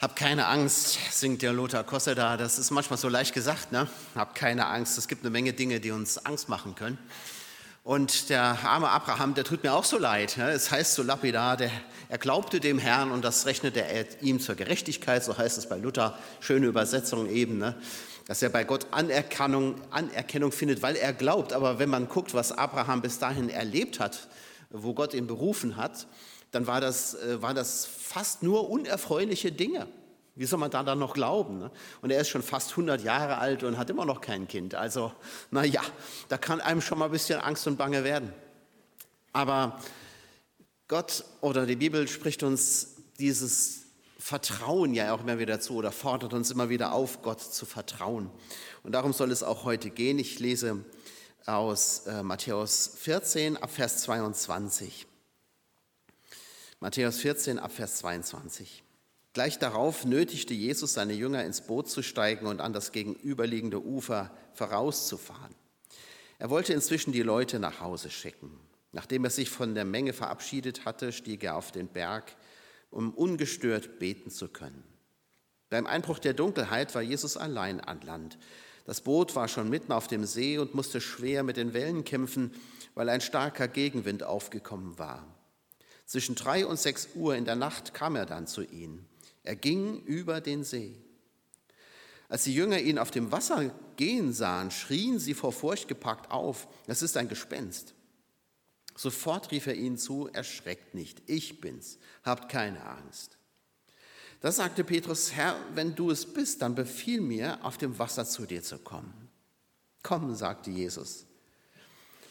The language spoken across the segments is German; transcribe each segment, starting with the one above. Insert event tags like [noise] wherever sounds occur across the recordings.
Hab keine Angst, singt der Lothar Kosse da. Das ist manchmal so leicht gesagt, ne? Hab keine Angst. Es gibt eine Menge Dinge, die uns Angst machen können. Und der arme Abraham, der tut mir auch so leid. Ne? Es heißt so lapidar, der, er glaubte dem Herrn und das rechnete er ihm zur Gerechtigkeit, so heißt es bei Luther. Schöne Übersetzung eben, ne? dass er bei Gott Anerkennung, Anerkennung findet, weil er glaubt. Aber wenn man guckt, was Abraham bis dahin erlebt hat, wo Gott ihn berufen hat, dann war das, äh, war das fast nur unerfreuliche Dinge. Wie soll man da dann noch glauben? Ne? Und er ist schon fast 100 Jahre alt und hat immer noch kein Kind. Also, naja, da kann einem schon mal ein bisschen Angst und Bange werden. Aber Gott oder die Bibel spricht uns dieses Vertrauen ja auch immer wieder zu oder fordert uns immer wieder auf, Gott zu vertrauen. Und darum soll es auch heute gehen. Ich lese aus äh, Matthäus 14 ab Vers 22. Matthäus 14 ab Vers 22. Gleich darauf nötigte Jesus seine Jünger ins Boot zu steigen und an das gegenüberliegende Ufer vorauszufahren. Er wollte inzwischen die Leute nach Hause schicken. Nachdem er sich von der Menge verabschiedet hatte, stieg er auf den Berg, um ungestört beten zu können. Beim Einbruch der Dunkelheit war Jesus allein an Land. Das Boot war schon mitten auf dem See und musste schwer mit den Wellen kämpfen, weil ein starker Gegenwind aufgekommen war. Zwischen drei und sechs Uhr in der Nacht kam er dann zu ihnen. Er ging über den See. Als die Jünger ihn auf dem Wasser gehen sahen, schrien sie vor Furcht gepackt auf, das ist ein Gespenst. Sofort rief er ihnen zu, erschreckt nicht, ich bin's, habt keine Angst. Da sagte Petrus, Herr, wenn du es bist, dann befiehl mir, auf dem Wasser zu dir zu kommen. Komm, sagte Jesus.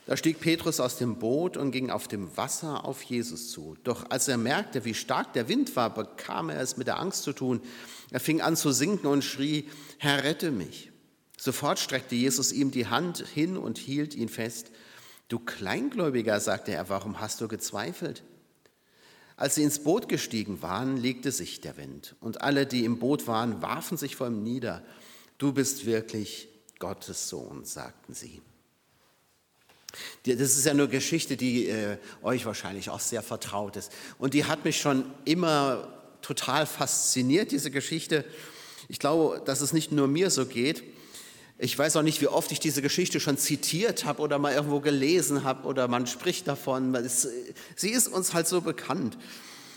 Da stieg Petrus aus dem Boot und ging auf dem Wasser auf Jesus zu. Doch als er merkte, wie stark der Wind war, bekam er es mit der Angst zu tun. Er fing an zu sinken und schrie, Herr, rette mich. Sofort streckte Jesus ihm die Hand hin und hielt ihn fest. Du Kleingläubiger, sagte er, warum hast du gezweifelt? Als sie ins Boot gestiegen waren, legte sich der Wind, und alle, die im Boot waren, warfen sich vor ihm nieder. Du bist wirklich Gottes Sohn, sagten sie. Das ist ja eine Geschichte, die äh, euch wahrscheinlich auch sehr vertraut ist. Und die hat mich schon immer total fasziniert, diese Geschichte. Ich glaube, dass es nicht nur mir so geht. Ich weiß auch nicht, wie oft ich diese Geschichte schon zitiert habe oder mal irgendwo gelesen habe oder man spricht davon. Es, sie ist uns halt so bekannt.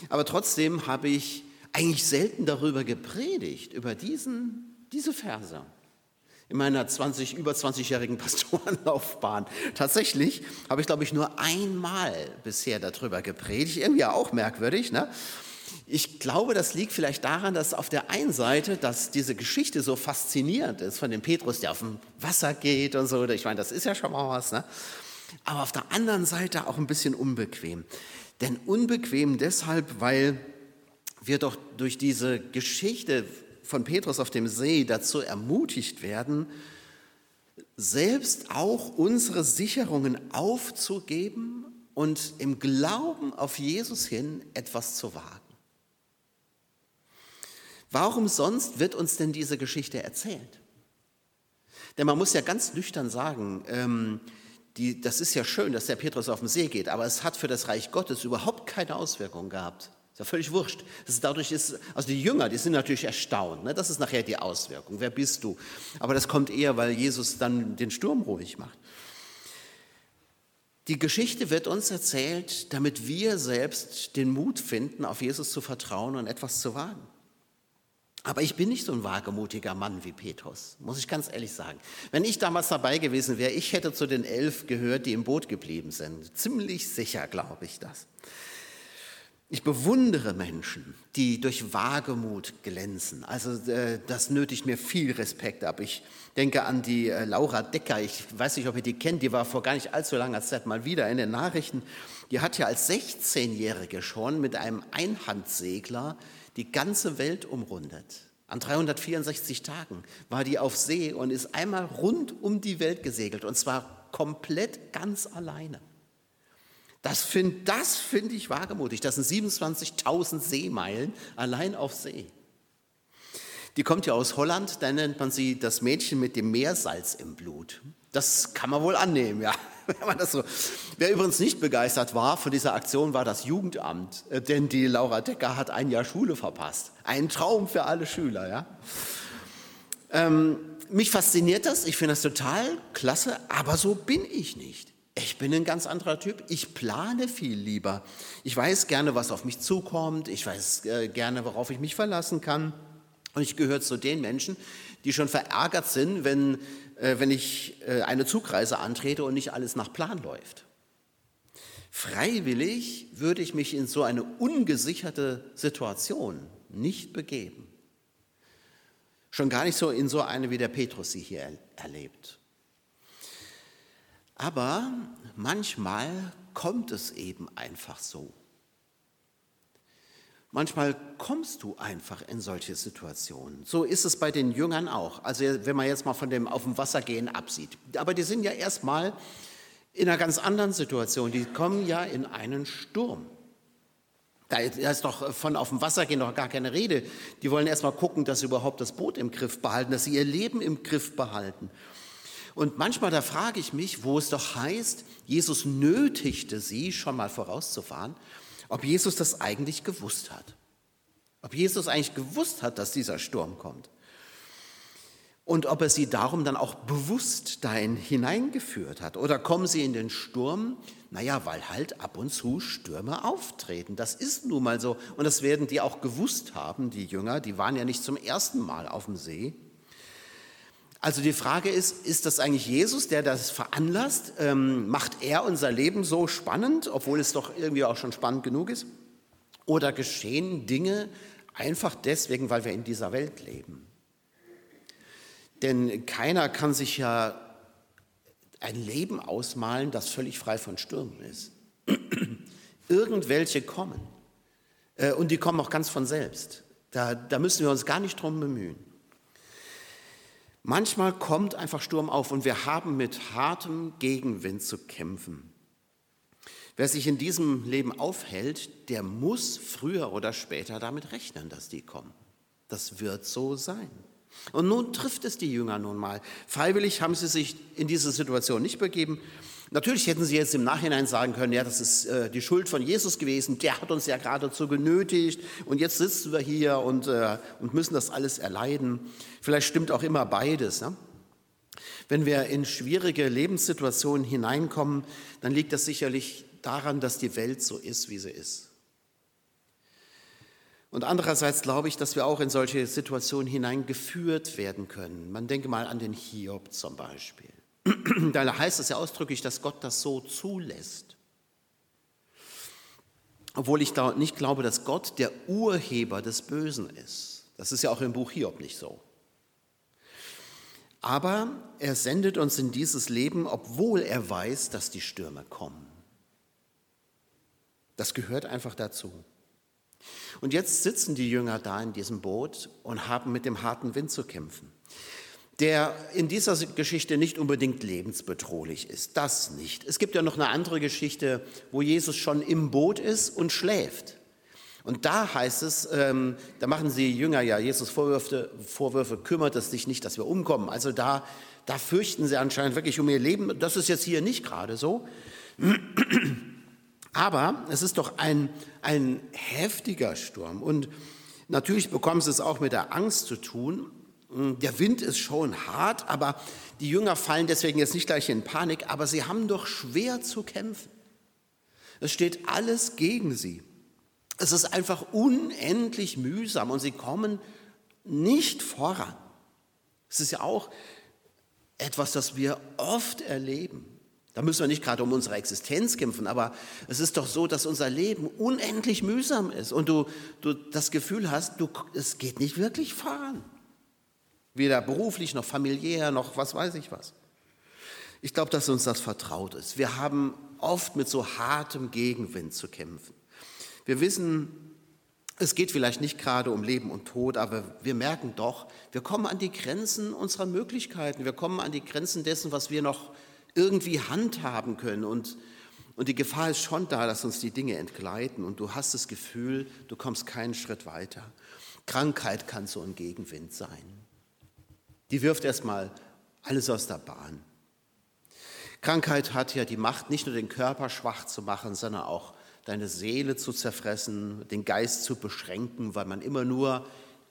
Aber trotzdem habe ich eigentlich selten darüber gepredigt, über diesen, diese Verse in meiner 20, über 20-jährigen [laughs] Pastorenlaufbahn. Tatsächlich habe ich, glaube ich, nur einmal bisher darüber gepredigt. Irgendwie auch merkwürdig. Ne? Ich glaube, das liegt vielleicht daran, dass auf der einen Seite, dass diese Geschichte so faszinierend ist von dem Petrus, der auf dem Wasser geht und so. Ich meine, das ist ja schon mal was. Ne? Aber auf der anderen Seite auch ein bisschen unbequem. Denn unbequem deshalb, weil wir doch durch diese Geschichte von Petrus auf dem See dazu ermutigt werden, selbst auch unsere Sicherungen aufzugeben und im Glauben auf Jesus hin etwas zu wagen. Warum sonst wird uns denn diese Geschichte erzählt? Denn man muss ja ganz nüchtern sagen, ähm, die, das ist ja schön, dass der Petrus auf dem See geht, aber es hat für das Reich Gottes überhaupt keine Auswirkung gehabt. Ist ja völlig wurscht. Das ist, dadurch ist, also die Jünger, die sind natürlich erstaunt. Ne? Das ist nachher die Auswirkung. Wer bist du? Aber das kommt eher, weil Jesus dann den Sturm ruhig macht. Die Geschichte wird uns erzählt, damit wir selbst den Mut finden, auf Jesus zu vertrauen und etwas zu wagen. Aber ich bin nicht so ein wagemutiger Mann wie Petrus, muss ich ganz ehrlich sagen. Wenn ich damals dabei gewesen wäre, ich hätte zu den elf gehört, die im Boot geblieben sind. Ziemlich sicher glaube ich das. Ich bewundere Menschen, die durch Wagemut glänzen. Also äh, das nötigt mir viel Respekt ab. Ich denke an die äh, Laura Decker. Ich weiß nicht, ob ihr die kennt. Die war vor gar nicht allzu langer Zeit mal wieder in den Nachrichten. Die hat ja als 16-Jährige schon mit einem Einhandsegler die ganze Welt umrundet. An 364 Tagen war die auf See und ist einmal rund um die Welt gesegelt. Und zwar komplett ganz alleine. Das finde das find ich wagemutig. Das sind 27.000 Seemeilen allein auf See. Die kommt ja aus Holland, da nennt man sie das Mädchen mit dem Meersalz im Blut. Das kann man wohl annehmen, ja. [laughs] Wer übrigens nicht begeistert war von dieser Aktion, war das Jugendamt, äh, denn die Laura Decker hat ein Jahr Schule verpasst. Ein Traum für alle Schüler, ja. Ähm, mich fasziniert das, ich finde das total klasse, aber so bin ich nicht. Ich bin ein ganz anderer Typ. Ich plane viel lieber. Ich weiß gerne, was auf mich zukommt. Ich weiß äh, gerne, worauf ich mich verlassen kann. Und ich gehöre zu den Menschen, die schon verärgert sind, wenn, äh, wenn ich äh, eine Zugreise antrete und nicht alles nach Plan läuft. Freiwillig würde ich mich in so eine ungesicherte Situation nicht begeben. Schon gar nicht so in so eine, wie der Petrus sie hier erlebt. Aber manchmal kommt es eben einfach so. Manchmal kommst du einfach in solche Situationen. So ist es bei den Jüngern auch. Also wenn man jetzt mal von dem auf dem Wasser gehen absieht. Aber die sind ja erstmal in einer ganz anderen Situation. Die kommen ja in einen Sturm. Da ist doch von auf dem Wasser gehen noch gar keine Rede. Die wollen erstmal gucken, dass sie überhaupt das Boot im Griff behalten, dass sie ihr Leben im Griff behalten. Und manchmal, da frage ich mich, wo es doch heißt, Jesus nötigte sie, schon mal vorauszufahren, ob Jesus das eigentlich gewusst hat. Ob Jesus eigentlich gewusst hat, dass dieser Sturm kommt. Und ob er sie darum dann auch bewusst dahin hineingeführt hat. Oder kommen sie in den Sturm? Naja, weil halt ab und zu Stürme auftreten. Das ist nun mal so. Und das werden die auch gewusst haben, die Jünger. Die waren ja nicht zum ersten Mal auf dem See. Also die Frage ist, ist das eigentlich Jesus, der das veranlasst? Ähm, macht er unser Leben so spannend, obwohl es doch irgendwie auch schon spannend genug ist? Oder geschehen Dinge einfach deswegen, weil wir in dieser Welt leben? Denn keiner kann sich ja ein Leben ausmalen, das völlig frei von Stürmen ist. [clears throat] Irgendwelche kommen. Äh, und die kommen auch ganz von selbst. Da, da müssen wir uns gar nicht drum bemühen. Manchmal kommt einfach Sturm auf und wir haben mit hartem Gegenwind zu kämpfen. Wer sich in diesem Leben aufhält, der muss früher oder später damit rechnen, dass die kommen. Das wird so sein. Und nun trifft es die Jünger nun mal. Freiwillig haben sie sich in diese Situation nicht begeben, Natürlich hätten sie jetzt im Nachhinein sagen können, ja, das ist äh, die Schuld von Jesus gewesen, der hat uns ja geradezu genötigt und jetzt sitzen wir hier und, äh, und müssen das alles erleiden. Vielleicht stimmt auch immer beides. Ne? Wenn wir in schwierige Lebenssituationen hineinkommen, dann liegt das sicherlich daran, dass die Welt so ist, wie sie ist. Und andererseits glaube ich, dass wir auch in solche Situationen hineingeführt werden können. Man denke mal an den Hiob zum Beispiel. Da heißt es ja ausdrücklich, dass Gott das so zulässt. Obwohl ich nicht glaube, dass Gott der Urheber des Bösen ist. Das ist ja auch im Buch Hiob nicht so. Aber er sendet uns in dieses Leben, obwohl er weiß, dass die Stürme kommen. Das gehört einfach dazu. Und jetzt sitzen die Jünger da in diesem Boot und haben mit dem harten Wind zu kämpfen der in dieser Geschichte nicht unbedingt lebensbedrohlich ist. Das nicht. Es gibt ja noch eine andere Geschichte, wo Jesus schon im Boot ist und schläft. Und da heißt es, ähm, da machen sie Jünger ja Jesus Vorwürfe, Vorwürfe, kümmert es dich nicht, dass wir umkommen. Also da, da fürchten sie anscheinend wirklich um ihr Leben. Das ist jetzt hier nicht gerade so. Aber es ist doch ein, ein heftiger Sturm. Und natürlich bekommen sie es auch mit der Angst zu tun. Hm, der Wind ist schon hart, aber die Jünger fallen deswegen jetzt nicht gleich in Panik, aber sie haben doch schwer zu kämpfen. Es steht alles gegen sie. Es ist einfach unendlich mühsam und sie kommen nicht voran. Es ist ja auch etwas, das wir oft erleben. Da müssen wir nicht gerade um unsere Existenz kämpfen, aber es ist doch so, dass unser Leben unendlich mühsam ist und du, du das Gefühl hast, du, es geht nicht wirklich voran. Weder beruflich noch familiär noch was weiß ich was. Ich glaube, dass uns das vertraut ist. Wir haben oft mit so hartem Gegenwind zu kämpfen. Wir wissen, es geht vielleicht nicht gerade um Leben und Tod, aber wir merken doch, wir kommen an die Grenzen unserer Möglichkeiten. Wir kommen an die Grenzen dessen, was wir noch irgendwie handhaben können. Und, und die Gefahr ist schon da, dass uns die Dinge entgleiten und du hast das Gefühl, du kommst keinen Schritt weiter. Krankheit kann so ein Gegenwind sein. Die wirft erstmal alles aus der Bahn. Krankheit hat ja die Macht, nicht nur den Körper schwach zu machen, sondern auch deine Seele zu zerfressen, den Geist zu beschränken, weil man immer nur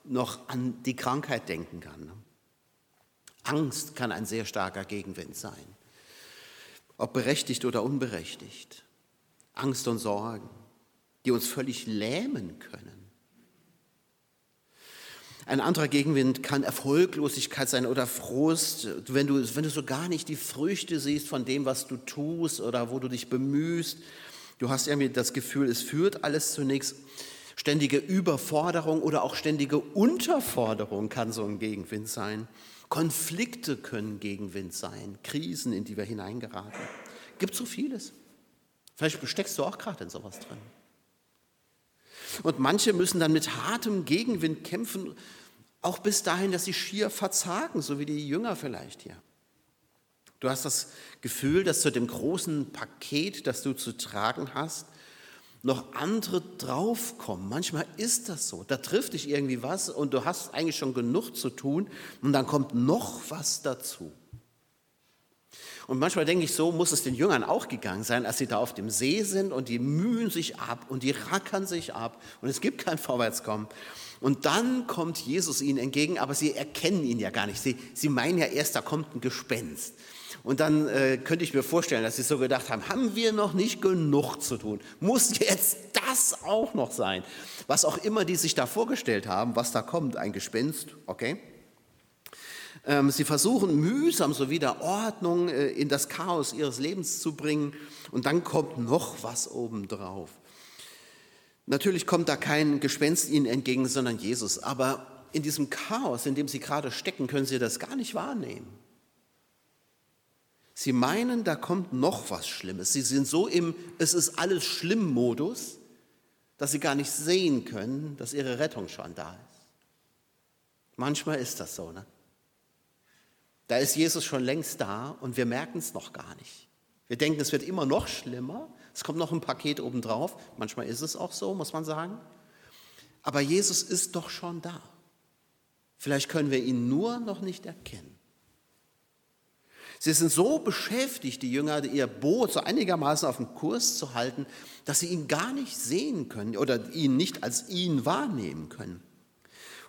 noch an die Krankheit denken kann. Angst kann ein sehr starker Gegenwind sein, ob berechtigt oder unberechtigt. Angst und Sorgen, die uns völlig lähmen können. Ein anderer Gegenwind kann Erfolglosigkeit sein oder Frust, wenn du, wenn du so gar nicht die Früchte siehst von dem, was du tust oder wo du dich bemühst. Du hast irgendwie das Gefühl, es führt alles zunächst. Ständige Überforderung oder auch ständige Unterforderung kann so ein Gegenwind sein. Konflikte können Gegenwind sein, Krisen, in die wir hineingeraten. Gibt so vieles. Vielleicht steckst du auch gerade in sowas drin. Und manche müssen dann mit hartem Gegenwind kämpfen, auch bis dahin, dass sie schier verzagen, so wie die Jünger vielleicht hier. Du hast das Gefühl, dass zu dem großen Paket, das du zu tragen hast, noch andere draufkommen. Manchmal ist das so. Da trifft dich irgendwie was und du hast eigentlich schon genug zu tun und dann kommt noch was dazu. Und manchmal denke ich, so muss es den Jüngern auch gegangen sein, als sie da auf dem See sind und die mühen sich ab und die rackern sich ab und es gibt kein Vorwärtskommen. Und dann kommt Jesus ihnen entgegen, aber sie erkennen ihn ja gar nicht. Sie, sie meinen ja erst, da kommt ein Gespenst. Und dann äh, könnte ich mir vorstellen, dass sie so gedacht haben, haben wir noch nicht genug zu tun? Muss jetzt das auch noch sein? Was auch immer die sich da vorgestellt haben, was da kommt, ein Gespenst, okay? Ähm, sie versuchen mühsam so wieder Ordnung äh, in das Chaos ihres Lebens zu bringen und dann kommt noch was obendrauf. Natürlich kommt da kein Gespenst ihnen entgegen, sondern Jesus. Aber in diesem Chaos, in dem sie gerade stecken, können sie das gar nicht wahrnehmen. Sie meinen, da kommt noch was Schlimmes. Sie sind so im Es ist alles schlimm Modus, dass sie gar nicht sehen können, dass ihre Rettung schon da ist. Manchmal ist das so. Ne? Da ist Jesus schon längst da und wir merken es noch gar nicht. Wir denken, es wird immer noch schlimmer. Es kommt noch ein Paket obendrauf. Manchmal ist es auch so, muss man sagen. Aber Jesus ist doch schon da. Vielleicht können wir ihn nur noch nicht erkennen. Sie sind so beschäftigt, die Jünger, ihr Boot so einigermaßen auf dem Kurs zu halten, dass sie ihn gar nicht sehen können oder ihn nicht als ihn wahrnehmen können.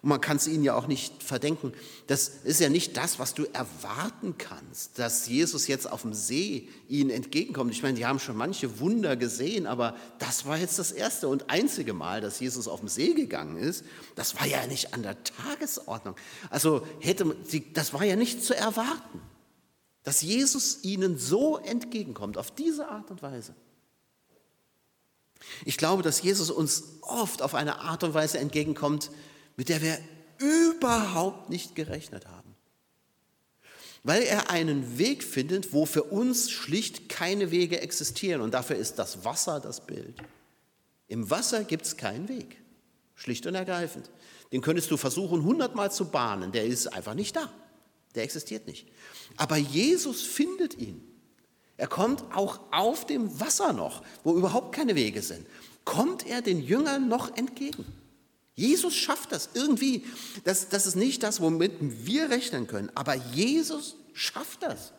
Und man kann es ihnen ja auch nicht verdenken. Das ist ja nicht das, was du erwarten kannst, dass Jesus jetzt auf dem See ihnen entgegenkommt. Ich meine, die haben schon manche Wunder gesehen, aber das war jetzt das erste und einzige Mal, dass Jesus auf dem See gegangen ist. Das war ja nicht an der Tagesordnung. Also hätte das war ja nicht zu erwarten, dass Jesus ihnen so entgegenkommt, auf diese Art und Weise. Ich glaube, dass Jesus uns oft auf eine Art und Weise entgegenkommt, mit der wir überhaupt nicht gerechnet haben. Weil er einen Weg findet, wo für uns schlicht keine Wege existieren. Und dafür ist das Wasser das Bild. Im Wasser gibt es keinen Weg. Schlicht und ergreifend. Den könntest du versuchen, hundertmal zu bahnen. Der ist einfach nicht da. Der existiert nicht. Aber Jesus findet ihn. Er kommt auch auf dem Wasser noch, wo überhaupt keine Wege sind. Kommt er den Jüngern noch entgegen? Jesus schafft das irgendwie. Das, das ist nicht das, womit wir rechnen können, aber Jesus schafft das.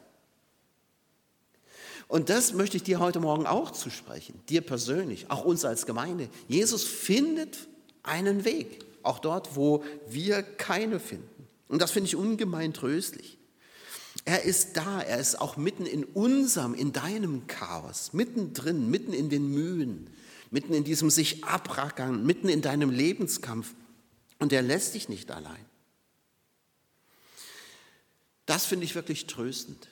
Und das möchte ich dir heute Morgen auch zusprechen, dir persönlich, auch uns als Gemeinde. Jesus findet einen Weg, auch dort, wo wir keine finden. Und das finde ich ungemein tröstlich. Er ist da, er ist auch mitten in unserem, in deinem Chaos, mittendrin, mitten in den Mühen, mitten in diesem sich abrackern, mitten in deinem Lebenskampf. Und er lässt dich nicht allein. Das finde ich wirklich tröstend.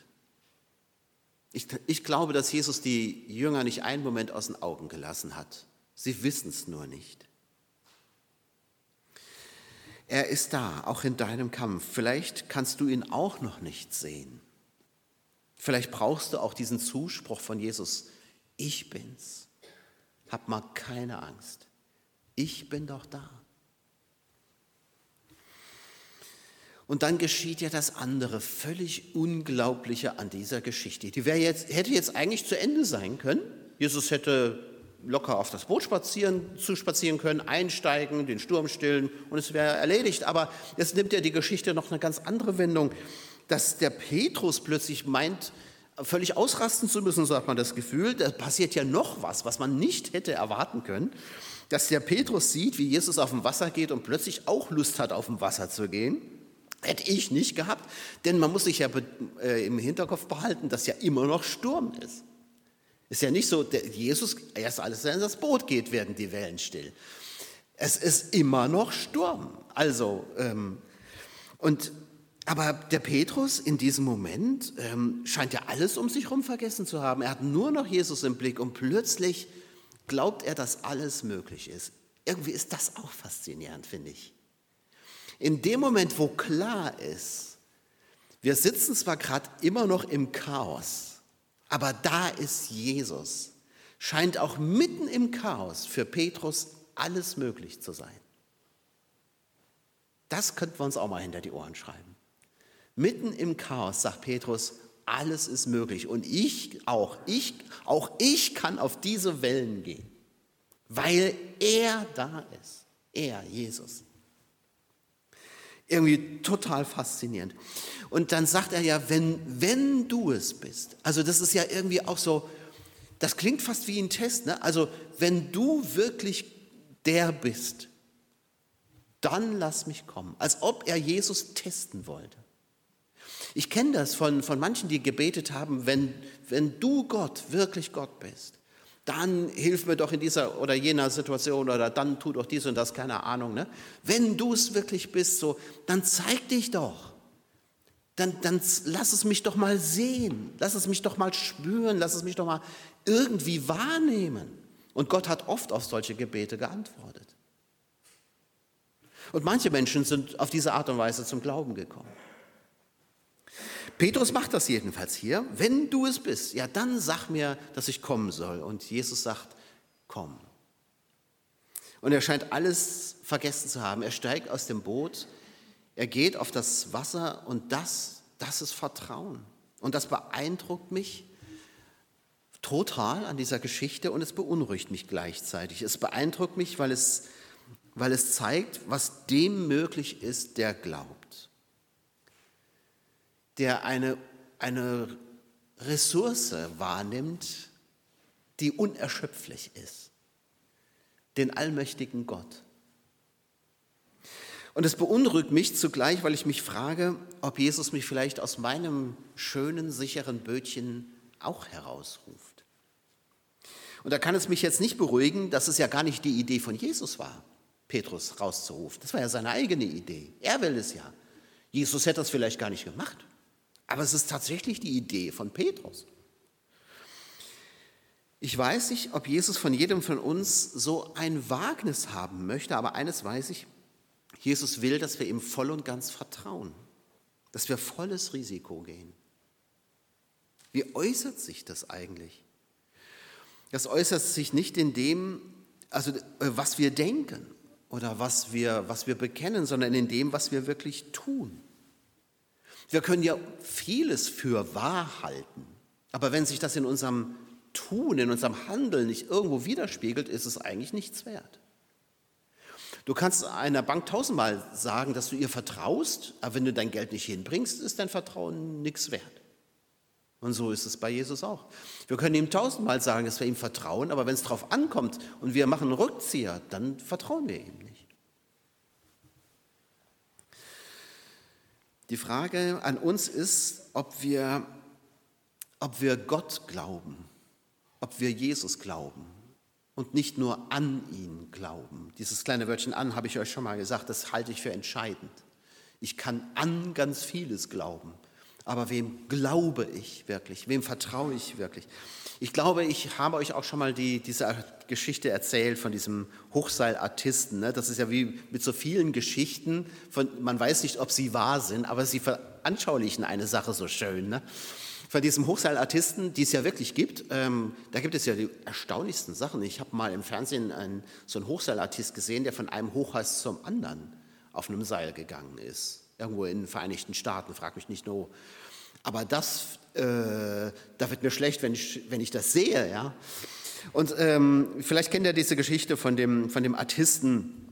Ich, ich, glaube, dass Jesus die Jünger nicht einen Moment aus den Augen gelassen hat. Sie wissen es nur nicht. Er ist da, auch in deinem Kampf. Vielleicht kannst du ihn auch noch nicht sehen. Vielleicht brauchst du auch diesen Zuspruch von Jesus. Ich bin's. Hab mal keine Angst. Ich bin doch da. Und dann geschieht ja das andere, völlig Unglaubliche an dieser Geschichte. Die jetzt, hätte jetzt eigentlich zu Ende sein können. Jesus hätte locker auf das Boot spazieren, zu spazieren können, einsteigen, den Sturm stillen und es wäre erledigt. Aber jetzt nimmt ja die Geschichte noch eine ganz andere Wendung, dass der Petrus plötzlich meint, völlig ausrasten zu müssen, so hat man das Gefühl. Da passiert ja noch was, was man nicht hätte erwarten können. Dass der Petrus sieht, wie Jesus auf dem Wasser geht und plötzlich auch Lust hat, auf dem Wasser zu gehen. Hätte ich nicht gehabt, denn man muss sich ja äh, im Hinterkopf behalten, dass ja immer noch Sturm ist. Ist ja nicht so, der Jesus, erst alles, wenn das Boot geht, werden die Wellen still. Es ist immer noch Sturm. Also, ähm, und aber der Petrus in diesem Moment ähm, scheint ja alles um sich herum vergessen zu haben. Er hat nur noch Jesus im Blick und plötzlich glaubt er, dass alles möglich ist. Irgendwie ist das auch faszinierend, finde ich. In dem Moment, wo klar ist, wir sitzen zwar gerade immer noch im Chaos, aber da ist Jesus, scheint auch mitten im Chaos für Petrus alles möglich zu sein. Das könnten wir uns auch mal hinter die Ohren schreiben. Mitten im Chaos sagt Petrus, alles ist möglich. Und ich auch, ich, auch ich kann auf diese Wellen gehen, weil er da ist. Er, Jesus. Irgendwie total faszinierend. Und dann sagt er ja, wenn, wenn du es bist, also das ist ja irgendwie auch so, das klingt fast wie ein Test, ne? also wenn du wirklich der bist, dann lass mich kommen, als ob er Jesus testen wollte. Ich kenne das von, von manchen, die gebetet haben, wenn, wenn du Gott, wirklich Gott bist, dann hilf mir doch in dieser oder jener Situation oder dann tu doch dies und das, keine Ahnung. Ne? Wenn du es wirklich bist, so, dann zeig dich doch. Dann, dann lass es mich doch mal sehen, lass es mich doch mal spüren, lass es mich doch mal irgendwie wahrnehmen. Und Gott hat oft auf solche Gebete geantwortet. Und manche Menschen sind auf diese Art und Weise zum Glauben gekommen. Petrus macht das jedenfalls hier. Wenn du es bist, ja, dann sag mir, dass ich kommen soll. Und Jesus sagt, komm. Und er scheint alles vergessen zu haben. Er steigt aus dem Boot, er geht auf das Wasser und das, das ist Vertrauen. Und das beeindruckt mich total an dieser Geschichte und es beunruhigt mich gleichzeitig. Es beeindruckt mich, weil es, weil es zeigt, was dem möglich ist, der glaubt der eine, eine Ressource wahrnimmt, die unerschöpflich ist, den allmächtigen Gott. Und es beunruhigt mich zugleich, weil ich mich frage, ob Jesus mich vielleicht aus meinem schönen, sicheren Bötchen auch herausruft. Und da kann es mich jetzt nicht beruhigen, dass es ja gar nicht die Idee von Jesus war, Petrus rauszurufen. Das war ja seine eigene Idee. Er will es ja. Jesus hätte das vielleicht gar nicht gemacht. Aber es ist tatsächlich die Idee von Petrus. Ich weiß nicht, ob Jesus von jedem von uns so ein Wagnis haben möchte, aber eines weiß ich, Jesus will, dass wir ihm voll und ganz vertrauen, dass wir volles Risiko gehen. Wie äußert sich das eigentlich? Das äußert sich nicht in dem, also äh, was wir denken oder was wir, was wir bekennen, sondern in dem, was wir wirklich tun. Wir können ja vieles für wahr halten, aber wenn sich das in unserem Tun, in unserem Handeln nicht irgendwo widerspiegelt, ist es eigentlich nichts wert. Du kannst einer Bank tausendmal sagen, dass du ihr vertraust, aber wenn du dein Geld nicht hinbringst, ist dein Vertrauen nichts wert. Und so ist es bei Jesus auch. Wir können ihm tausendmal sagen, dass wir ihm vertrauen, aber wenn es darauf ankommt und wir machen einen Rückzieher, dann vertrauen wir ihm nicht. Die Frage an uns ist, ob wir, ob wir Gott glauben, ob wir Jesus glauben und nicht nur an ihn glauben. Dieses kleine Wörtchen an habe ich euch schon mal gesagt, das halte ich für entscheidend. Ich kann an ganz vieles glauben, aber wem glaube ich wirklich? Wem vertraue ich wirklich? Ich glaube, ich habe euch auch schon mal die, diese Geschichte erzählt von diesem Hochseilartisten. Ne? Das ist ja wie mit so vielen Geschichten, von, man weiß nicht, ob sie wahr sind, aber sie veranschaulichen eine Sache so schön. Ne? Von diesem Hochseilartisten, die es ja wirklich gibt, ähm, da gibt es ja die erstaunlichsten Sachen. Ich habe mal im Fernsehen einen, so einen Hochseilartist gesehen, der von einem Hochhaus zum anderen auf einem Seil gegangen ist. Irgendwo in den Vereinigten Staaten, frag mich nicht nur. Aber das, äh, da wird mir schlecht, wenn ich, wenn ich das sehe. Ja? Und ähm, vielleicht kennt ihr diese Geschichte von dem, von dem Artisten,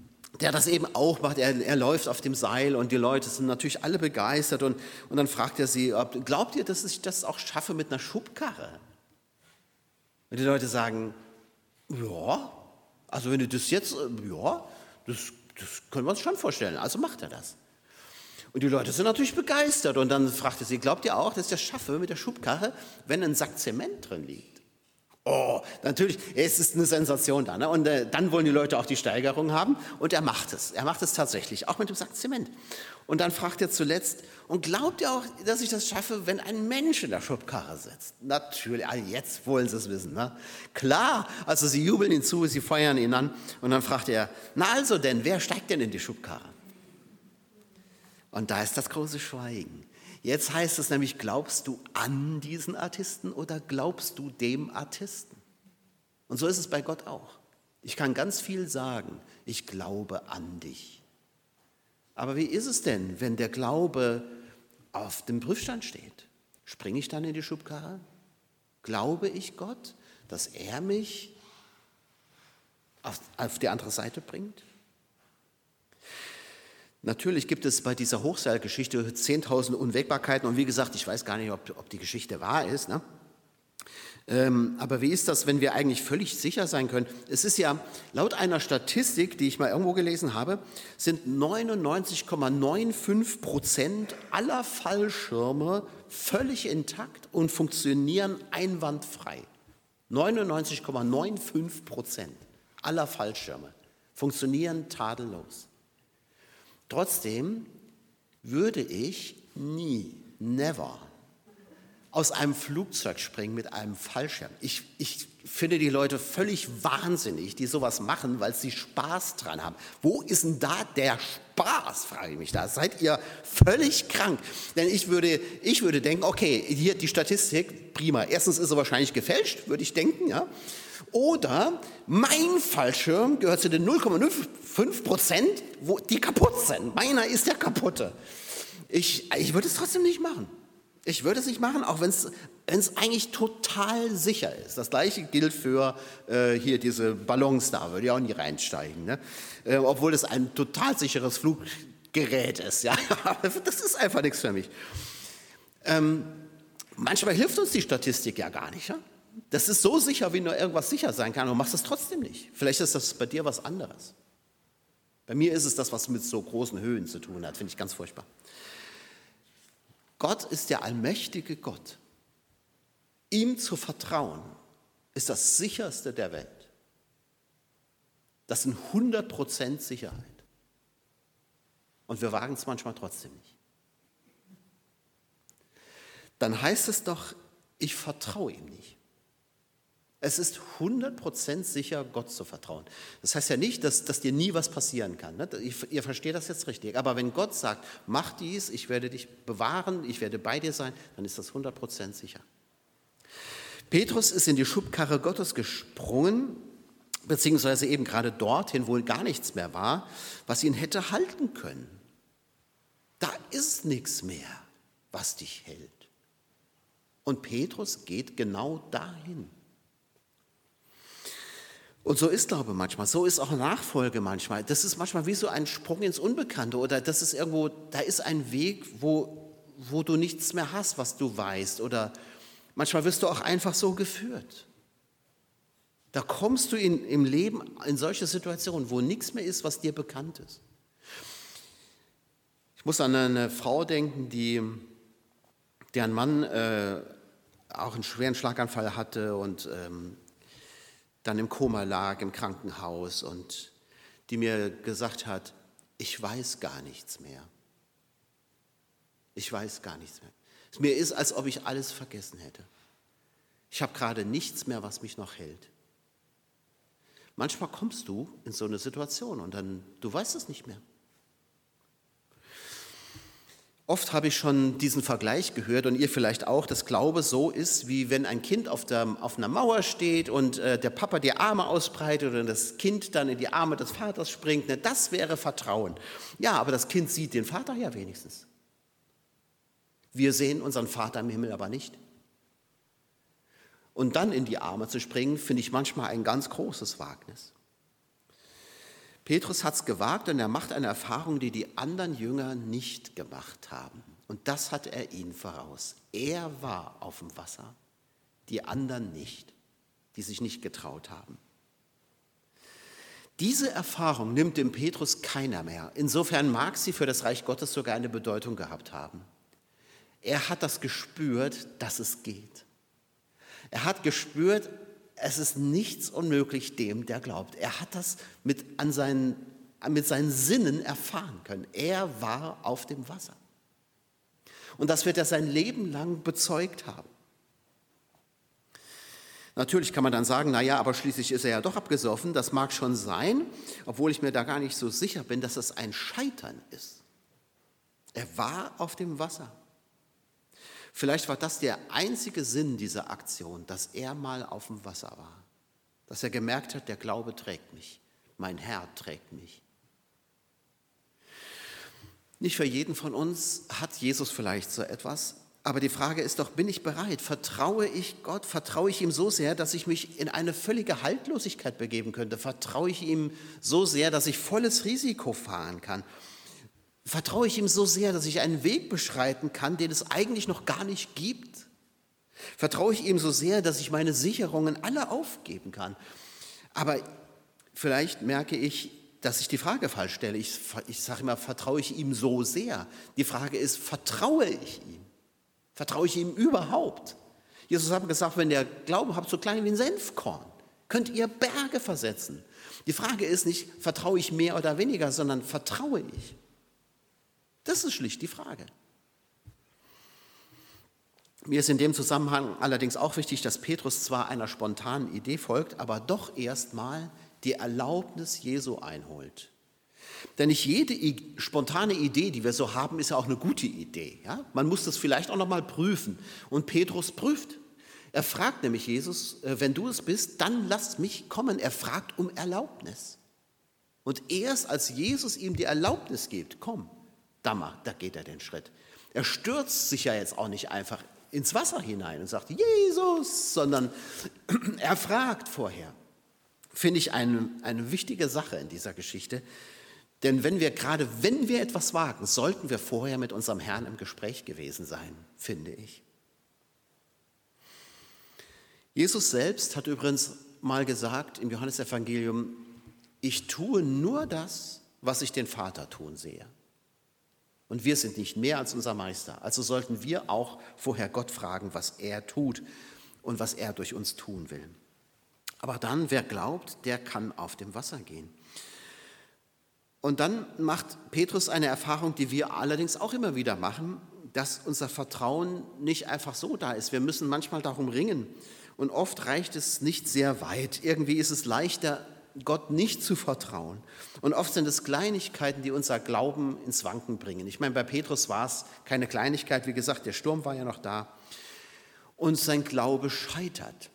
der das eben auch macht. Er, er läuft auf dem Seil und die Leute sind natürlich alle begeistert. Und, und dann fragt er sie, ob, glaubt ihr, dass ich das auch schaffe mit einer Schubkarre? Und die Leute sagen, ja, also wenn du das jetzt, äh, ja, das, das können wir uns schon vorstellen. Also macht er das. Und die Leute sind natürlich begeistert. Und dann fragt er sie, glaubt ihr auch, dass ich das schaffe mit der Schubkarre, wenn ein Sack Zement drin liegt? Oh, natürlich, es ist eine Sensation da. Ne? Und äh, dann wollen die Leute auch die Steigerung haben. Und er macht es. Er macht es tatsächlich, auch mit dem Sack Zement. Und dann fragt er zuletzt, und glaubt ihr auch, dass ich das schaffe, wenn ein Mensch in der Schubkarre sitzt? Natürlich, ah, jetzt wollen sie es wissen. Ne? Klar, also sie jubeln ihn zu, sie feuern ihn an. Und dann fragt er, na also denn, wer steigt denn in die Schubkarre? Und da ist das große Schweigen. Jetzt heißt es nämlich, glaubst du an diesen Artisten oder glaubst du dem Artisten? Und so ist es bei Gott auch. Ich kann ganz viel sagen, ich glaube an dich. Aber wie ist es denn, wenn der Glaube auf dem Prüfstand steht? Springe ich dann in die Schubkarre? Glaube ich Gott, dass er mich auf, auf die andere Seite bringt? Natürlich gibt es bei dieser Hochseilgeschichte 10.000 Unwägbarkeiten und wie gesagt, ich weiß gar nicht, ob, ob die Geschichte wahr ist. Ne? Ähm, aber wie ist das, wenn wir eigentlich völlig sicher sein können? Es ist ja laut einer Statistik, die ich mal irgendwo gelesen habe, sind 99,95 Prozent aller Fallschirme völlig intakt und funktionieren einwandfrei. 99,95 Prozent aller Fallschirme funktionieren tadellos. Trotzdem würde ich nie, never aus einem Flugzeug springen mit einem Fallschirm. Ich, ich finde die Leute völlig wahnsinnig, die sowas machen, weil sie Spaß dran haben. Wo ist denn da der Spaß, frage ich mich da. Seid ihr völlig krank? Denn ich würde, ich würde denken, okay, hier die Statistik, prima. Erstens ist sie wahrscheinlich gefälscht, würde ich denken, ja. Oder mein Fallschirm gehört zu den 0,05 Prozent, die kaputt sind. Meiner ist der kaputte. Ich, ich würde es trotzdem nicht machen. Ich würde es nicht machen, auch wenn es eigentlich total sicher ist. Das gleiche gilt für äh, hier diese Ballons da, würde ich auch nie reinsteigen. Ne? Äh, obwohl es ein total sicheres Fluggerät ist. Ja? [laughs] das ist einfach nichts für mich. Ähm, manchmal hilft uns die Statistik ja gar nicht. Ja? Das ist so sicher, wie nur irgendwas sicher sein kann, und machst es trotzdem nicht. Vielleicht ist das bei dir was anderes. Bei mir ist es das, was mit so großen Höhen zu tun hat, finde ich ganz furchtbar. Gott ist der allmächtige Gott. Ihm zu vertrauen ist das sicherste der Welt. Das sind 100% Sicherheit. Und wir wagen es manchmal trotzdem nicht. Dann heißt es doch, ich vertraue ihm nicht. Es ist 100% sicher, Gott zu vertrauen. Das heißt ja nicht, dass, dass dir nie was passieren kann. Ne? Ihr, ihr versteht das jetzt richtig. Aber wenn Gott sagt, mach dies, ich werde dich bewahren, ich werde bei dir sein, dann ist das 100% sicher. Petrus ist in die Schubkarre Gottes gesprungen, beziehungsweise eben gerade dorthin, wo gar nichts mehr war, was ihn hätte halten können. Da ist nichts mehr, was dich hält. Und Petrus geht genau dahin. Und so ist Glaube manchmal, so ist auch Nachfolge manchmal. Das ist manchmal wie so ein Sprung ins Unbekannte oder das ist irgendwo, da ist ein Weg, wo, wo du nichts mehr hast, was du weißt oder manchmal wirst du auch einfach so geführt. Da kommst du in, im Leben in solche Situationen, wo nichts mehr ist, was dir bekannt ist. Ich muss an eine Frau denken, die, deren Mann äh, auch einen schweren Schlaganfall hatte und ähm, dann im Koma lag im Krankenhaus und die mir gesagt hat, ich weiß gar nichts mehr. Ich weiß gar nichts mehr. Mir ist, als ob ich alles vergessen hätte. Ich habe gerade nichts mehr, was mich noch hält. Manchmal kommst du in so eine Situation und dann, du weißt es nicht mehr. Oft habe ich schon diesen Vergleich gehört und ihr vielleicht auch, dass Glaube so ist, wie wenn ein Kind auf, der, auf einer Mauer steht und äh, der Papa die Arme ausbreitet und das Kind dann in die Arme des Vaters springt. Ne, das wäre Vertrauen. Ja, aber das Kind sieht den Vater ja wenigstens. Wir sehen unseren Vater im Himmel aber nicht. Und dann in die Arme zu springen, finde ich manchmal ein ganz großes Wagnis. Petrus hat es gewagt und er macht eine Erfahrung, die die anderen Jünger nicht gemacht haben. Und das hat er ihnen voraus. Er war auf dem Wasser, die anderen nicht, die sich nicht getraut haben. Diese Erfahrung nimmt dem Petrus keiner mehr. Insofern mag sie für das Reich Gottes sogar eine Bedeutung gehabt haben. Er hat das gespürt, dass es geht. Er hat gespürt, es ist nichts unmöglich dem, der glaubt. Er hat das mit, an seinen, mit seinen Sinnen erfahren können. Er war auf dem Wasser. Und das wird er sein Leben lang bezeugt haben. Natürlich kann man dann sagen, naja, aber schließlich ist er ja doch abgesoffen. Das mag schon sein, obwohl ich mir da gar nicht so sicher bin, dass es ein Scheitern ist. Er war auf dem Wasser. Vielleicht war das der einzige Sinn dieser Aktion, dass er mal auf dem Wasser war. Dass er gemerkt hat, der Glaube trägt mich, mein Herr trägt mich. Nicht für jeden von uns hat Jesus vielleicht so etwas, aber die Frage ist doch, bin ich bereit? Vertraue ich Gott? Vertraue ich ihm so sehr, dass ich mich in eine völlige Haltlosigkeit begeben könnte? Vertraue ich ihm so sehr, dass ich volles Risiko fahren kann? Vertraue ich ihm so sehr, dass ich einen Weg beschreiten kann, den es eigentlich noch gar nicht gibt? Vertraue ich ihm so sehr, dass ich meine Sicherungen alle aufgeben kann? Aber vielleicht merke ich, dass ich die Frage falsch stelle. Ich, ich sage immer, vertraue ich ihm so sehr? Die Frage ist, vertraue ich ihm? Vertraue ich ihm überhaupt? Jesus hat gesagt, wenn ihr Glauben habt, so klein wie ein Senfkorn, könnt ihr Berge versetzen. Die Frage ist nicht, vertraue ich mehr oder weniger, sondern vertraue ich. Das ist schlicht die Frage. Mir ist in dem Zusammenhang allerdings auch wichtig, dass Petrus zwar einer spontanen Idee folgt, aber doch erstmal die Erlaubnis Jesu einholt. Denn nicht jede spontane Idee, die wir so haben, ist ja auch eine gute Idee. Ja? Man muss das vielleicht auch noch mal prüfen. Und Petrus prüft. Er fragt nämlich Jesus, äh, wenn du es bist, dann lass mich kommen. Er fragt um Erlaubnis. Und erst als Jesus ihm die Erlaubnis gibt, komm, da, macht, da geht er den Schritt. Er stürzt sich ja jetzt auch nicht einfach ins Wasser hinein und sagt, Jesus, sondern [clears throat] er fragt vorher. Finde ich eine, eine wichtige Sache in dieser Geschichte, denn wenn wir gerade, wenn wir etwas wagen, sollten wir vorher mit unserem Herrn im Gespräch gewesen sein, finde ich. Jesus selbst hat übrigens mal gesagt im Johannesevangelium, ich tue nur das, was ich den Vater tun sehe. Und wir sind nicht mehr als unser Meister. Also sollten wir auch vorher Gott fragen, was er tut und was er durch uns tun will. Aber dann, wer glaubt, der kann auf dem Wasser gehen. Und dann macht Petrus eine Erfahrung, die wir allerdings auch immer wieder machen, dass unser Vertrauen nicht einfach so da ist. Wir müssen manchmal darum ringen. Und oft reicht es nicht sehr weit. Irgendwie ist es leichter, Gott nicht zu vertrauen. Und oft sind es Kleinigkeiten, die unser Glauben ins Wanken bringen. Ich meine, bei Petrus war es keine Kleinigkeit. Wie gesagt, der Sturm war ja noch da. Und sein Glaube scheitert.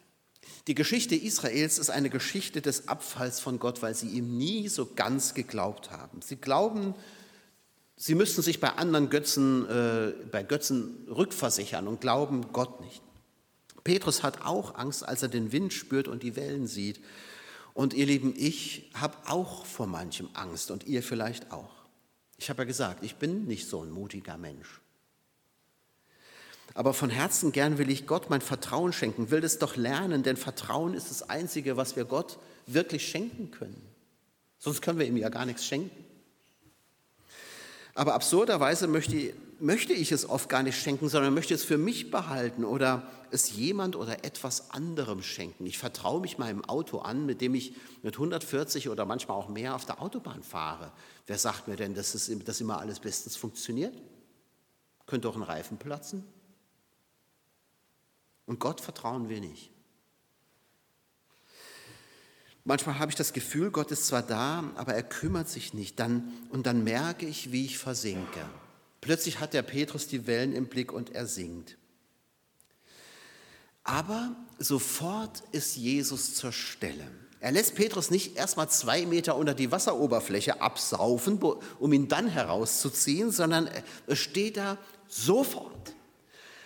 Die Geschichte Israels ist eine Geschichte des Abfalls von Gott, weil sie ihm nie so ganz geglaubt haben. Sie glauben, sie müssten sich bei anderen Götzen, äh, bei Götzen rückversichern und glauben Gott nicht. Petrus hat auch Angst, als er den Wind spürt und die Wellen sieht. Und ihr Lieben, ich habe auch vor manchem Angst und ihr vielleicht auch. Ich habe ja gesagt, ich bin nicht so ein mutiger Mensch. Aber von Herzen gern will ich Gott mein Vertrauen schenken, will es doch lernen, denn Vertrauen ist das Einzige, was wir Gott wirklich schenken können. Sonst können wir ihm ja gar nichts schenken. Aber absurderweise möchte, möchte ich es oft gar nicht schenken, sondern möchte es für mich behalten oder es jemand oder etwas anderem schenken. Ich vertraue mich meinem Auto an, mit dem ich mit 140 oder manchmal auch mehr auf der Autobahn fahre. Wer sagt mir denn, dass, es, dass immer alles bestens funktioniert? Könnte auch ein Reifen platzen? Und Gott vertrauen wir nicht. Manchmal habe ich das Gefühl, Gott ist zwar da, aber er kümmert sich nicht. Dann, und dann merke ich, wie ich versinke. Plötzlich hat der Petrus die Wellen im Blick und er singt. Aber sofort ist Jesus zur Stelle. Er lässt Petrus nicht erstmal zwei Meter unter die Wasseroberfläche absaufen, um ihn dann herauszuziehen, sondern es steht da sofort.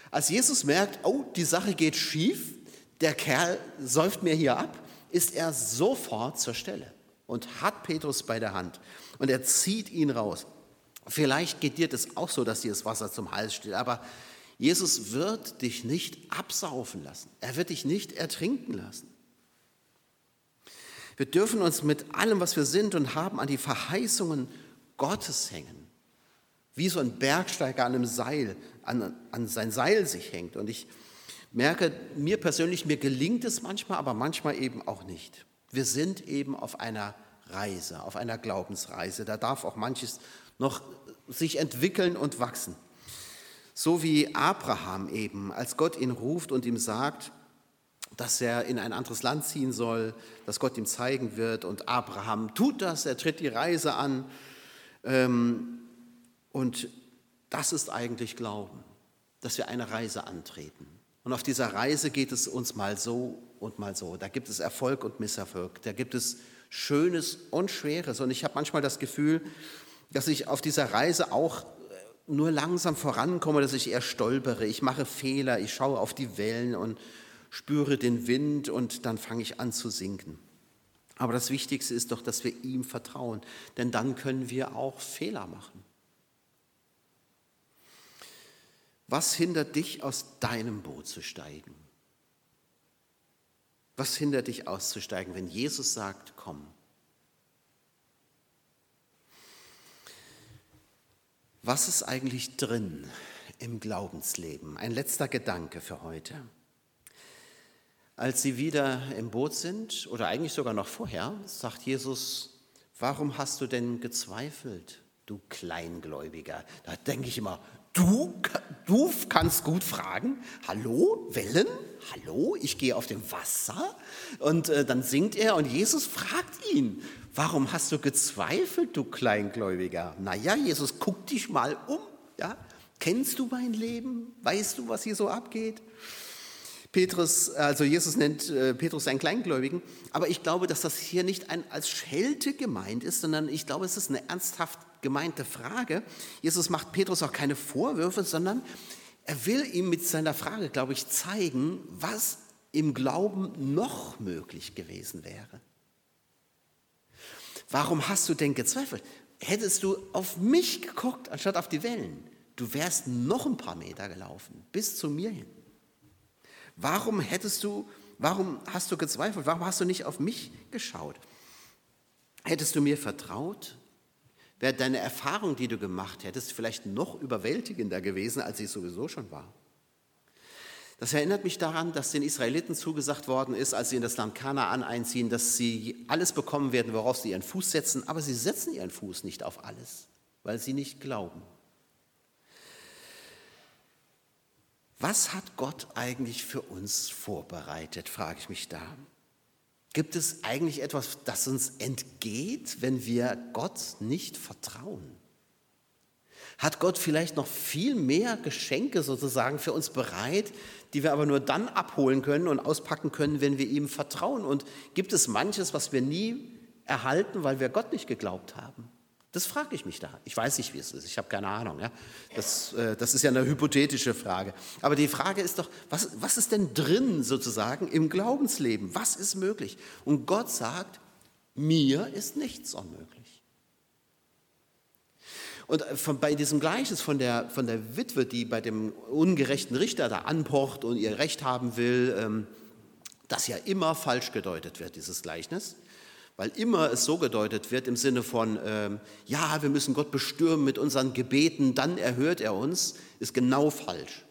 Als Jesus merkt, oh, die Sache geht schief, der Kerl säuft mir hier ab, ist er sofort zur Stelle. und hat Petrus bei der Hand und er zieht ihn raus. Vielleicht geht dir das auch so, dass dir das Wasser zum Hals steht, aber Jesus wird dich nicht absaufen lassen. Er wird dich nicht ertrinken lassen. Wir dürfen uns mit allem, was wir sind und haben, an die Verheißungen Gottes hängen. Wie so ein Bergsteiger an einem Seil, an, an sein Seil sich hängt. Und ich merke, mir persönlich, mir gelingt es manchmal, aber manchmal eben auch nicht. Wir sind eben auf einer Reise, auf einer Glaubensreise. Da darf auch manches noch sich entwickeln und wachsen. So wie Abraham eben, als Gott ihn ruft und ihm sagt, dass er in ein anderes Land ziehen soll, dass Gott ihm zeigen wird. Und Abraham tut das, er tritt die Reise an. Ähm, und das ist eigentlich Glauben, dass wir eine Reise antreten. Und auf dieser Reise geht es uns mal so und mal so. Da gibt es Erfolg und Misserfolg. Da gibt es Schönes und Schweres. Und ich habe manchmal das Gefühl, dass ich auf dieser Reise auch nur langsam vorankomme, dass ich eher stolpere. Ich mache Fehler, ich schaue auf die Wellen und spüre den Wind und dann fange ich an zu sinken. Aber das Wichtigste ist doch, dass wir ihm vertrauen, denn dann können wir auch Fehler machen. Was hindert dich, aus deinem Boot zu steigen? Was hindert dich auszusteigen, wenn Jesus sagt, komm? Was ist eigentlich drin im Glaubensleben? Ein letzter Gedanke für heute. Als sie wieder im Boot sind, oder eigentlich sogar noch vorher, sagt Jesus, warum hast du denn gezweifelt, du Kleingläubiger? Da denke ich immer, du, du kannst gut fragen, hallo, Wellen, hallo, ich gehe auf dem Wasser. Und äh, dann singt er und Jesus fragt ihn, warum hast du gezweifelt, du Kleingläubiger? Naja, Jesus, guck dich mal um. Ja? Kennst du mein Leben? Weißt du, was hier so abgeht? Petrus, also Jesus nennt äh, Petrus einen Kleingläubigen, aber ich glaube, dass das hier nicht ein, als Schelte gemeint ist, sondern ich glaube, es ist eine ernsthaft gemeinte Frage. Jesus macht Petrus auch keine Vorwürfe, sondern er will ihm mit seiner Frage, glaube ich, zeigen, was im Glauben noch möglich gewesen wäre. Warum hast du denn gezweifelt? Hättest du auf mich geguckt, anstatt auf die Wellen, du wärst noch ein paar Meter gelaufen, bis zu mir hin. Warum hättest du, warum hast du gezweifelt? Warum hast du nicht auf mich geschaut? Hättest du mir vertraut, wäre deine Erfahrung, die du gemacht hättest, vielleicht noch überwältigender gewesen, als sie sowieso schon war. Das erinnert mich daran, dass den Israeliten zugesagt worden ist, als sie in das Land Kanaan einziehen, dass sie alles bekommen werden, worauf sie ihren Fuß setzen, aber sie setzen ihren Fuß nicht auf alles, weil sie nicht glauben. Was hat Gott eigentlich für uns vorbereitet, frage ich mich da. Gibt es eigentlich etwas, das uns entgeht, wenn wir Gott nicht vertrauen? Hat Gott vielleicht noch viel mehr Geschenke sozusagen für uns bereit, die wir aber nur dann abholen können und auspacken können, wenn wir ihm vertrauen? Und gibt es manches, was wir nie erhalten, weil wir Gott nicht geglaubt haben? Das frage ich mich da. Ich weiß nicht, wie es ist. Ich habe keine Ahnung. Ja? Das, äh, das ist ja eine hypothetische Frage. Aber die Frage ist doch, was, was ist denn drin sozusagen im Glaubensleben? Was ist möglich? Und Gott sagt, mir ist nichts unmöglich. Und äh, von, bei diesem Gleichnis von der, von der Witwe, die bei dem ungerechten Richter da anpocht und ihr Recht haben will, ähm, das ja immer falsch gedeutet wird, dieses Gleichnis weil immer es so gedeutet wird im Sinne von, ähm, ja, wir müssen Gott bestürmen mit unseren Gebeten, dann erhört er uns, ist genau falsch.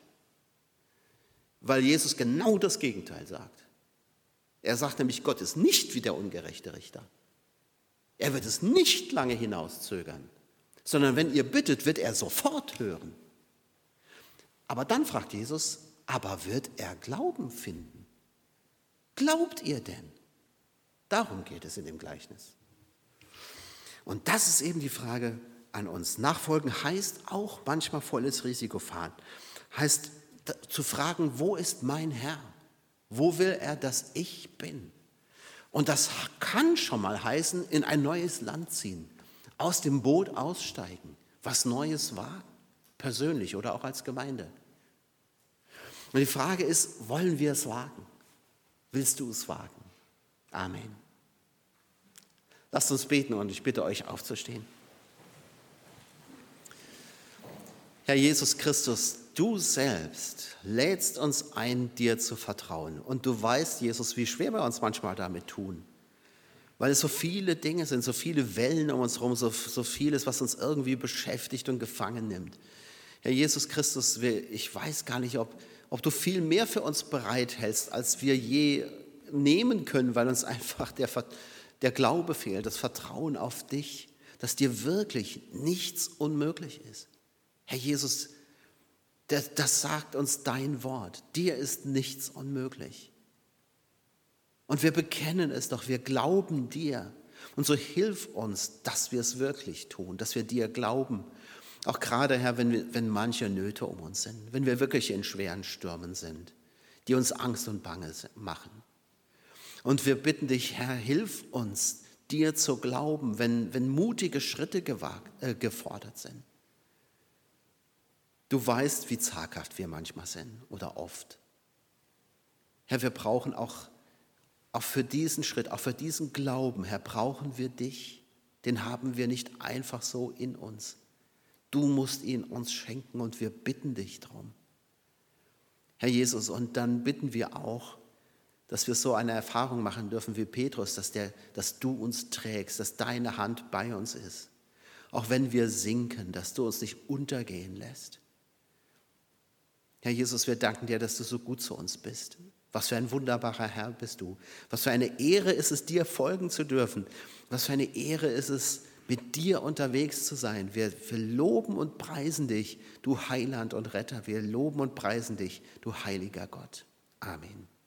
Weil Jesus genau das Gegenteil sagt. Er sagt nämlich, Gott ist nicht wie der ungerechte Richter. Er wird es nicht lange hinauszögern, sondern wenn ihr bittet, wird er sofort hören. Aber dann fragt Jesus, aber wird er Glauben finden? Glaubt ihr denn? Darum geht es in dem Gleichnis. Und das ist eben die Frage an uns. Nachfolgen heißt auch manchmal volles Risiko fahren. Heißt zu fragen, wo ist mein Herr? Wo will er, dass ich bin? Und das kann schon mal heißen, in ein neues Land ziehen, aus dem Boot aussteigen, was Neues wagen, persönlich oder auch als Gemeinde. Und die Frage ist, wollen wir es wagen? Willst du es wagen? Amen. Lasst uns beten und ich bitte euch aufzustehen. Herr Jesus Christus, du selbst lädst uns ein, dir zu vertrauen. Und du weißt, Jesus, wie schwer wir uns manchmal damit tun. Weil es so viele Dinge sind, so viele Wellen um uns herum, so, so vieles, was uns irgendwie beschäftigt und gefangen nimmt. Herr Jesus Christus, ich weiß gar nicht, ob, ob du viel mehr für uns bereithältst, als wir je nehmen können, weil uns [laughs] einfach der, der Glaube fehlt, das Vertrauen auf dich, dass dir wirklich nichts unmöglich ist. Herr Jesus, das, das sagt uns dein Wort. Dir ist nichts unmöglich. Und wir bekennen es doch, wir glauben dir. Und so hilf uns, dass wir es wirklich tun, dass wir dir glauben. Auch gerade, Herr, wenn, wir, wenn manche Nöte um uns sind, wenn wir wirklich in schweren Stürmen sind, die uns Angst und Bange machen. Und wir bitten dich, Herr, hilf uns, dir zu glauben, wenn, wenn mutige Schritte gewagt, äh, gefordert sind. Du weißt, wie zaghaft wir manchmal sind oder oft. Herr, wir brauchen auch, auch für diesen Schritt, auch für diesen Glauben, Herr, brauchen wir dich. Den haben wir nicht einfach so in uns. Du musst ihn uns schenken und wir bitten dich darum. Herr Jesus, und dann bitten wir auch, dass wir so eine Erfahrung machen dürfen wie Petrus, dass, der, dass du uns trägst, dass deine Hand bei uns ist. Auch wenn wir sinken, dass du uns nicht untergehen lässt. Herr Jesus, wir danken dir, dass du so gut zu uns bist. Was für ein wunderbarer Herr bist du. Was für eine Ehre ist es, dir folgen zu dürfen. Was für eine Ehre ist es, mit dir unterwegs zu sein. Wir, wir loben und preisen dich, du Heiland und Retter. Wir loben und preisen dich, du heiliger Gott. Amen.